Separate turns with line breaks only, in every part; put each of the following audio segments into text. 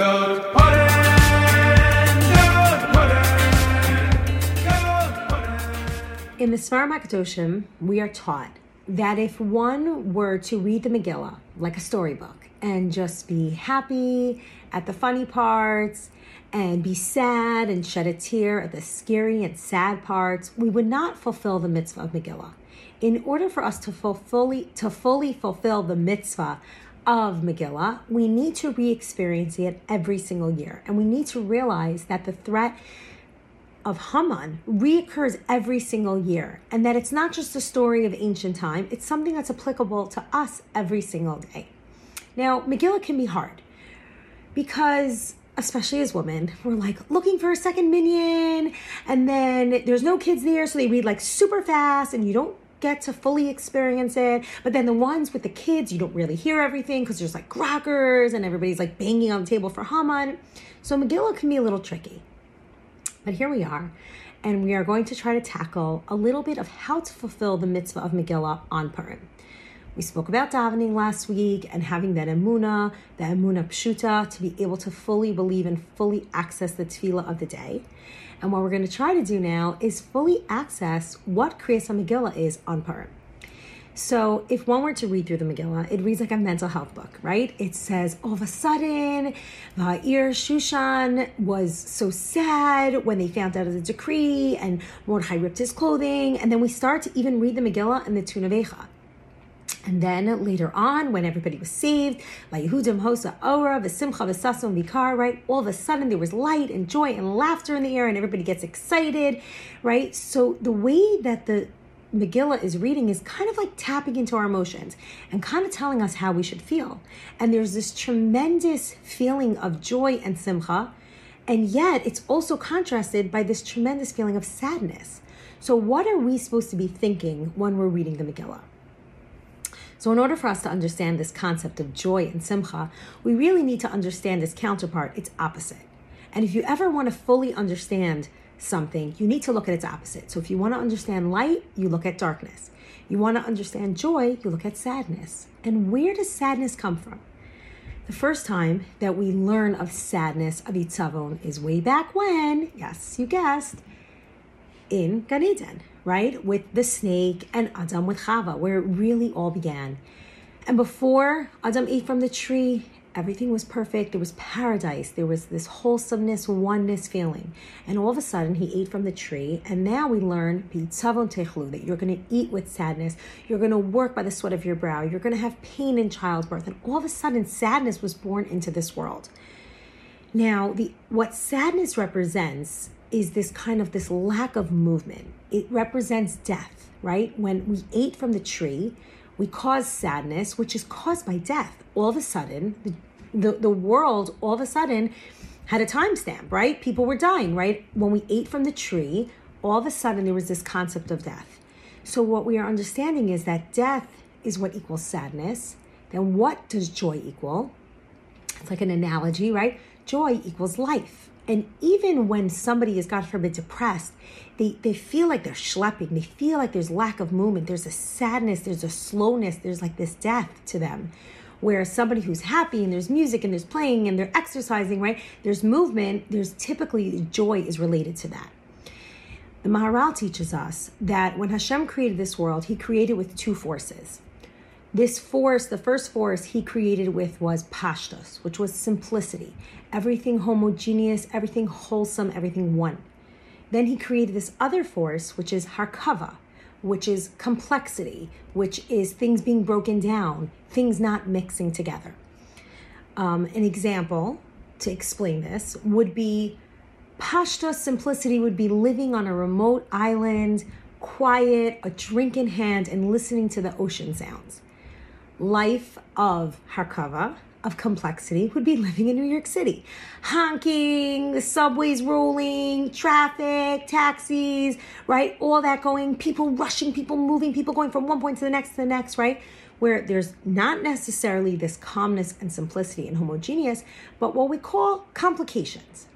In the Svarim HaKadoshim, we are taught that if one were to read the Megillah like a storybook and just be happy at the funny parts and be sad and shed a tear at the scary and sad parts, we would not fulfill the mitzvah of Megillah. In order for us to fully, to fully fulfill the mitzvah of Megillah, we need to re experience it every single year. And we need to realize that the threat of Haman reoccurs every single year, and that it's not just a story of ancient time, it's something that's applicable to us every single day. Now, Megillah can be hard because, especially as women, we're like looking for a second minyan, and then there's no kids there, so they read like super fast, and you don't get to fully experience it. But then the ones with the kids, you don't really hear everything because there's like crackers and everybody's like banging on the table for Haman. So Megillah can be a little tricky. But here we are, and we are going to try to tackle a little bit of how to fulfill the mitzvah of Megillah on Purim. We spoke about davening last week and having that emuna, the emuna pshuta, to be able to fully believe and fully access the tefillah of the day. And what we're going to try to do now is fully access what Kriyas Megillah is on Purim. So, if one were to read through the Megillah, it reads like a mental health book, right? It says, all of a sudden, Va'ir Shushan was so sad when they found out of the decree, and Mordechai ripped his clothing. And then we start to even read the Megillah and the Tunavecha. And then later on, when everybody was saved, Yehudim Hosa Ora, V'Simcha V'Sason Vikar, right? All of a sudden there was light and joy and laughter in the air and everybody gets excited, right? So the way that the Megillah is reading is kind of like tapping into our emotions and kind of telling us how we should feel. And there's this tremendous feeling of joy and simcha, and yet it's also contrasted by this tremendous feeling of sadness. So, what are we supposed to be thinking when we're reading the Megillah? So, in order for us to understand this concept of joy and simcha, we really need to understand its counterpart, its opposite. And if you ever want to fully understand something, you need to look at its opposite. So, if you want to understand light, you look at darkness. You want to understand joy, you look at sadness. And where does sadness come from? The first time that we learn of sadness of Itzavon is way back when, yes, you guessed, in Gan Eden right? With the snake and Adam with Chava, where it really all began. And before Adam ate from the tree, everything was perfect. There was paradise. There was this wholesomeness, oneness feeling. And all of a sudden, he ate from the tree. And now we learn that you're going to eat with sadness. You're going to work by the sweat of your brow. You're going to have pain in childbirth. And all of a sudden, sadness was born into this world. Now, the what sadness represents is this kind of this lack of movement. It represents death, right? When we ate from the tree, we caused sadness, which is caused by death. All of a sudden, the, the, the world all of a sudden had a timestamp, right? People were dying, right? When we ate from the tree, all of a sudden there was this concept of death. So what we are understanding is that death is what equals sadness. Then what does joy equal? It's like an analogy, right? Joy equals life. And even when somebody is, God forbid, depressed, they, they feel like they're schlepping. They feel like there's lack of movement. There's a sadness. There's a slowness. There's like this death to them. Whereas somebody who's happy and there's music and there's playing and they're exercising, right? There's movement. There's typically joy is related to that. The Maharal teaches us that when Hashem created this world, he created with two forces. This force, the first force he created with was pashtos, which was simplicity. Everything homogeneous, everything wholesome, everything one. Then he created this other force, which is harkava, which is complexity, which is things being broken down, things not mixing together. Um, an example to explain this would be pashta simplicity would be living on a remote island, quiet, a drink in hand, and listening to the ocean sounds life of Harkava, of complexity, would be living in New York City. Honking, the subways rolling, traffic, taxis, right? All that going, people rushing, people moving, people going from one point to the next to the next, right? Where there's not necessarily this calmness and simplicity and homogeneous, but what we call complications.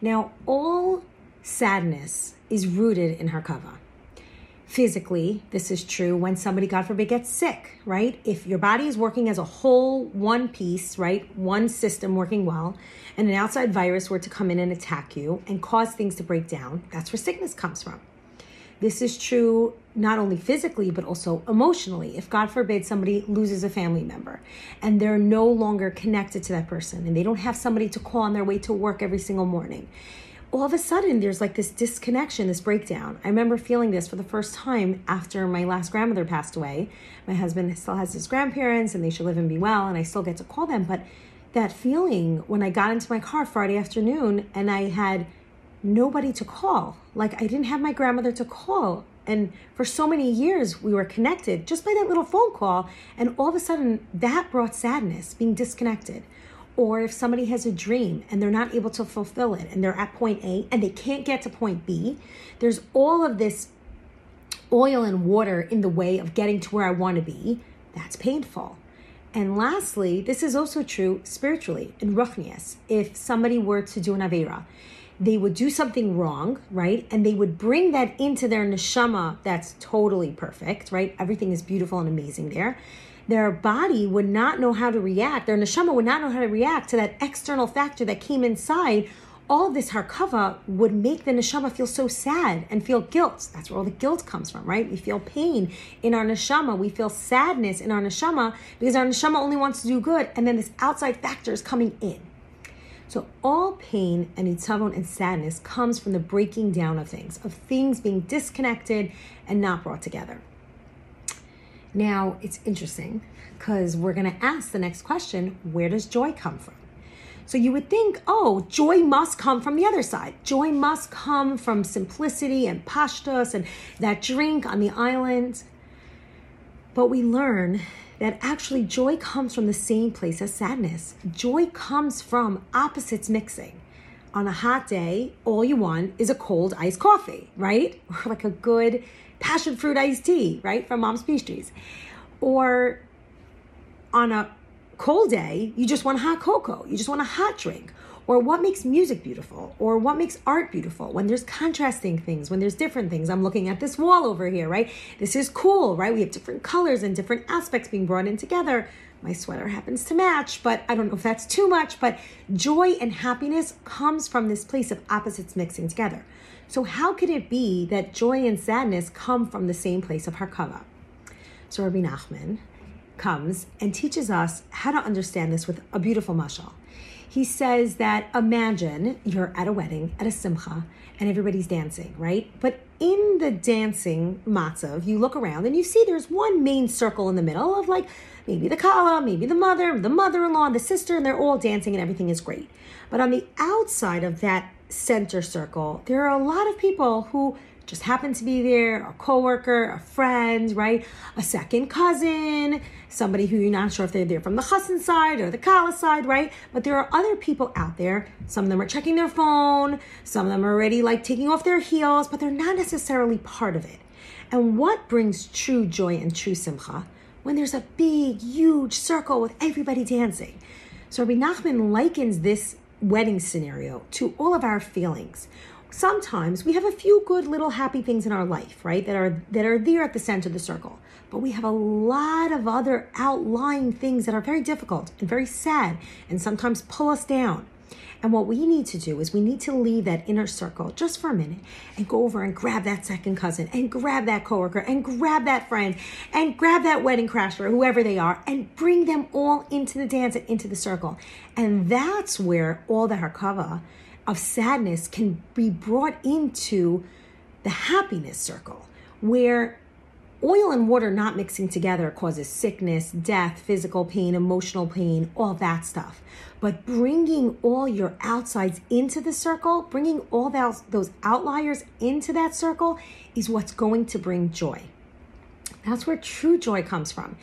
Now, all sadness is rooted in Harkava physically, this is true when somebody, God forbid, gets sick, right? If your body is working as a whole one piece, right? One system working well, and an outside virus were to come in and attack you and cause things to break down, that's where sickness comes from. This is true not only physically, but also emotionally. If God forbid somebody loses a family member and they're no longer connected to that person and they don't have somebody to call on their way to work every single morning, all of a sudden there's like this disconnection, this breakdown. I remember feeling this for the first time after my last grandmother passed away. My husband still has his grandparents and they should live and be well, and I still get to call them. But that feeling when I got into my car Friday afternoon and I had nobody to call, like I didn't have my grandmother to call. And for so many years, we were connected just by that little phone call. And all of a sudden, that brought sadness, being disconnected or if somebody has a dream and they're not able to fulfill it and they're at point A and they can't get to point B, there's all of this oil and water in the way of getting to where I want to be. That's painful. And lastly, this is also true spiritually in Ruchnias. If somebody were to do an Avera, they would do something wrong, right? And they would bring that into their neshama that's totally perfect, right? Everything is beautiful and amazing there their body would not know how to react, their neshama would not know how to react to that external factor that came inside. All this harkava would make the neshama feel so sad and feel guilt. That's where all the guilt comes from, right? We feel pain in our neshama. We feel sadness in our neshama because our neshama only wants to do good, and then this outside factor is coming in. So all pain and itzavon and sadness comes from the breaking down of things, of things being disconnected and not brought together. Now, it's interesting because we're going to ask the next question where does joy come from? So you would think, oh, joy must come from the other side. Joy must come from simplicity and pashtus and that drink on the island. But we learn that actually joy comes from the same place as sadness. Joy comes from opposites mixing. On a hot day, all you want is a cold iced coffee, right? Or like a good passion fruit iced tea, right, from Mom's Peach Trees. Or on a cold day, you just want hot cocoa, you just want a hot drink. Or what makes music beautiful? Or what makes art beautiful? When there's contrasting things, when there's different things. I'm looking at this wall over here, right? This is cool, right? We have different colors and different aspects being brought in together. My sweater happens to match, but I don't know if that's too much. But joy and happiness comes from this place of opposites mixing together. So, how could it be that joy and sadness come from the same place of Harkava? So, Rabbi Nachman comes and teaches us how to understand this with a beautiful mashal. He says that imagine you're at a wedding, at a simcha, and everybody's dancing, right? But in the dancing matzav, you look around and you see there's one main circle in the middle of like maybe the kala, maybe the mother, the mother-in-law, the sister, and they're all dancing and everything is great. But on the outside of that center circle, there are a lot of people who just happen to be there a coworker, a friend, right? A second cousin, somebody who you're not sure if they're there from the chassan side or the kala side, right? But there are other people out there. Some of them are checking their phone, some of them are already like taking off their heels, but they're not necessarily part of it. And what brings true joy and true simcha? When there's a big, huge circle with everybody dancing. So Rabbi Nachman likens this wedding scenario to all of our feelings. Sometimes we have a few good little happy things in our life, right? That are that are there at the center of the circle. But we have a lot of other outlying things that are very difficult and very sad and sometimes pull us down. And what we need to do is we need to leave that inner circle just for a minute and go over and grab that second cousin and grab that coworker and grab that friend and grab that wedding crasher, whoever they are, and bring them all into the dance and into the circle. And that's where all the harkava of sadness can be brought into the happiness circle, where oil and water not mixing together causes sickness, death, physical pain, emotional pain, all that stuff. But bringing all your outsides into the circle, bringing all those, outliers into that circle is what's going to bring joy. That's where true joy comes from.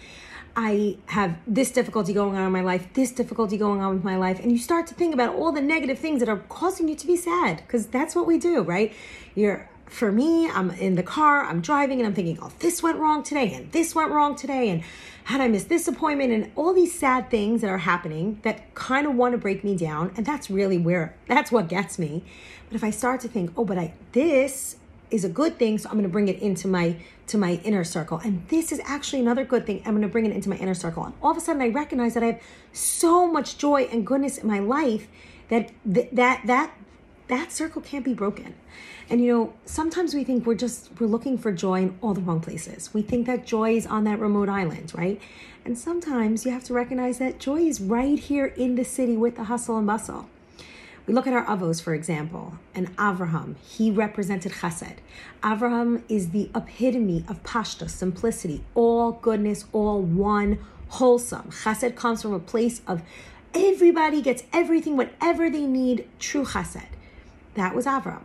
I have this difficulty going on in my life, this difficulty going on with my life, and you start to think about all the negative things that are causing you to be sad because that's what we do, right? You're for me, I'm in the car, I'm driving, and I'm thinking, oh, this went wrong today, and this went wrong today, and had I missed this appointment, and all these sad things that are happening that kind of want to break me down, and that's really where that's what gets me. But if I start to think, oh, but I this is a good thing, so I'm going to bring it into my to my inner circle. And this is actually another good thing. I'm going to bring it into my inner circle. And all of a sudden, I recognize that I have so much joy and goodness in my life that th- that that that circle can't be broken. And you know, sometimes we think we're just we're looking for joy in all the wrong places. We think that joy is on that remote island, right? And sometimes you have to recognize that joy is right here in the city with the hustle and bustle. We look at our avos, for example, and Avraham, he represented chesed. Avraham is the epitome of pashta, simplicity, all goodness, all one, wholesome. Chesed comes from a place of everybody gets everything, whatever they need, true chesed. That was Avram.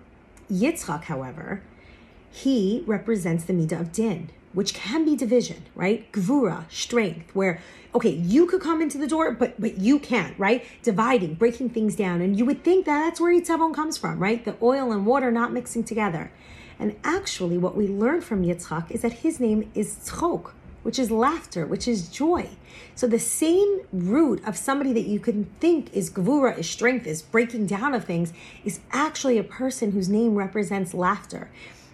Yitzchak, however, he represents the midah of din, which can be division, right? Gvura, strength, where okay, you could come into the door, but but you can't, right? Dividing, breaking things down, and you would think that that's where Yitzavon comes from, right? The oil and water not mixing together. And actually, what we learn from Yitzchak is that his name is Tzchok, which is laughter, which is joy. So the same root of somebody that you can think is gvura, is strength, is breaking down of things, is actually a person whose name represents laughter.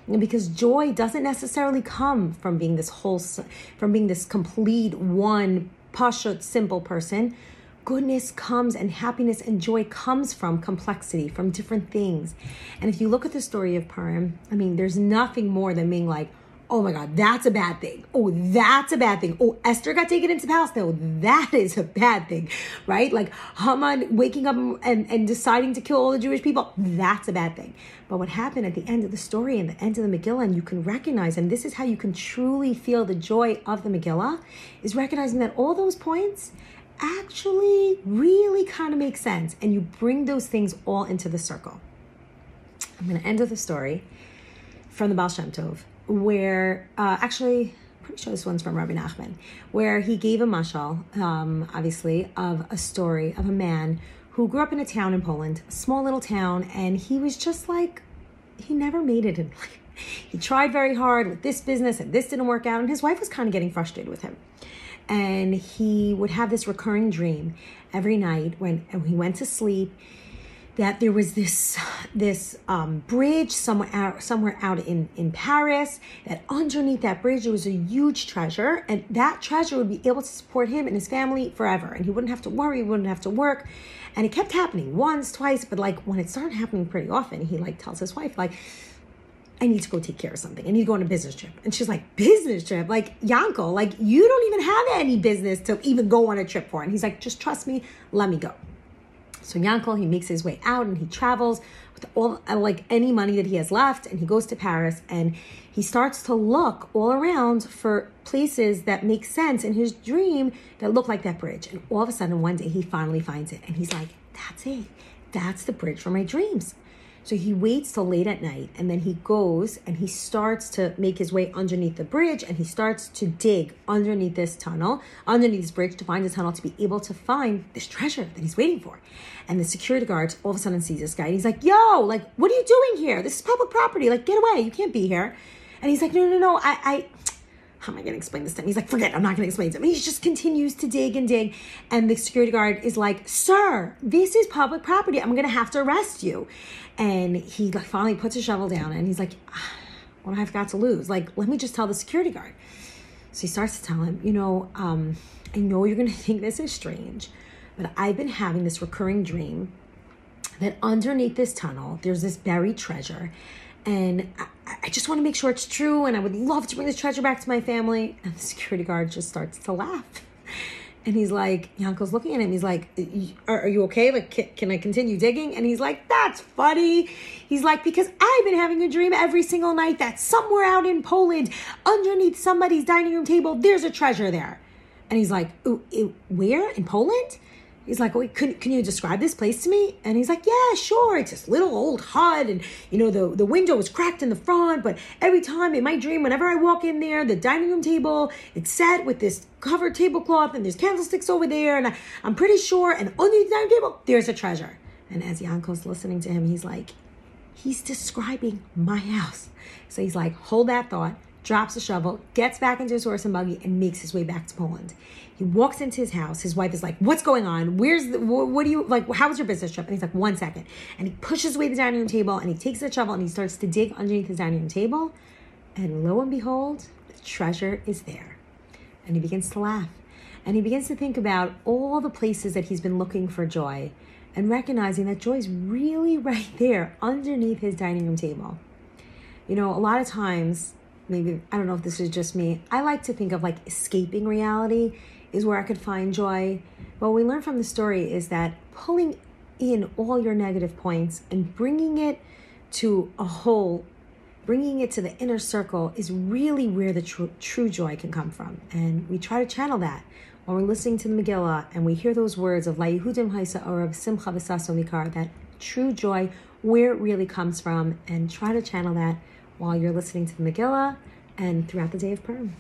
And because joy doesn't necessarily come from being this whole, from being this complete one pashut simple person. Goodness comes and happiness and joy comes from complexity, from different things. And if you look at the story of Purim, I mean, there's nothing more than being like, oh my God, that's a bad thing. Oh, that's a bad thing. Oh, Esther got taken into palace. No, oh, that is a bad thing, right? Like Haman waking up and, and deciding to kill all the Jewish people. That's a bad thing. But what happened at the end of the story and the end of the Megillah, and you can recognize, and this is how you can truly feel the joy of the Megillah, is recognizing that all those points actually really kind of make sense. And you bring those things all into the circle. I'm going to end with a story from the Baal Shem Tov where uh, actually pretty sure this one's from Rabbi Nachman, where he gave a mashal, um, obviously, of a story of a man who grew up in a town in Poland, a small little town, and he was just like he never made it in life. He tried very hard with this business and this didn't work out, and his wife was kind of getting frustrated with him. And he would have this recurring dream every night when, when he went to sleep that there was this this um, bridge somewhere out somewhere out in in Paris. That underneath that bridge there was a huge treasure, and that treasure would be able to support him and his family forever, and he wouldn't have to worry, he wouldn't have to work. And it kept happening once, twice, but like when it started happening pretty often, he like tells his wife like. I need to go take care of something. I need to go on a business trip. And she's like, business trip? Like, Yanko, like, you don't even have any business to even go on a trip for. And he's like, just trust me, let me go. So Yankel, he makes his way out and he travels with all uh, like any money that he has left, and he goes to Paris and he starts to look all around for places that make sense in his dream that look like that bridge. And all of a sudden, one day he finally finds it, and he's like, "That's it. That's the bridge for my dreams." So he waits till late at night and then he goes and he starts to make his way underneath the bridge and he starts to dig underneath this tunnel, underneath this bridge to find the tunnel to be able to find this treasure that he's waiting for. And the security guard all of a sudden sees this guy and he's like, Yo, like, what are you doing here? This is public property. Like, get away. You can't be here. And he's like, No, no, no. I, I, how am I going to explain this to him? He's like, forget, it, I'm not going to explain it to him. He just continues to dig and dig. And the security guard is like, sir, this is public property. I'm going to have to arrest you. And he finally puts a shovel down and he's like, ah, what have I got to lose? Like, let me just tell the security guard. So he starts to tell him, you know, um, I know you're going to think this is strange, but I've been having this recurring dream that underneath this tunnel, there's this buried treasure and I, I just want to make sure it's true and I would love to bring this treasure back to my family. And the security guard just starts to laugh. And he's like, Yanko's looking at him. He's like, are, are you okay? Like, can, can, I continue digging? And he's like, that's funny. He's like, because I've been having a dream every single night that somewhere out in Poland, underneath somebody's dining room table, there's a treasure there. And he's like, where? In Poland? He's like, oh, Wait, can, can you describe this place to me? And he's like, Yeah, sure. It's this little old hut, and you know, the, the window was cracked in the front, but every time in my dream, whenever I walk in there, the dining room table, it's set with this covered tablecloth, and there's candlesticks over there, and I, I'm pretty sure, and underneath the dining table, there's a treasure. And as Yanko's listening to him, he's like, He's describing my house. So he's like, Hold that thought drops the shovel, gets back into his horse and buggy, and makes his way back to Poland. He walks into his house. His wife is like, "What's going on? Where's the? What, what do you like? How was your business trip?" And he's like, "One second. And he pushes away the dining room table and he takes the shovel and he starts to dig underneath his dining room table. And lo and behold, the treasure is there. And he begins to laugh. And he begins to think about all the places that he's been looking for joy and recognizing that joy is really right there underneath his dining room table. You know, a lot of times, maybe, I don't know if this is just me, I like to think of like escaping reality is where I could find joy. What we learn from the story is that pulling in all your negative points and bringing it to a whole bringing it to the inner circle is really where the true, true joy can come from. And we try to channel that when we're listening to the Megillah and we hear those words of La Yehudim Haisa or of Simcha V'Saso Mikar, that true joy, where it really comes from, and try to channel that while you're listening to the Megillah and throughout the day of Purim.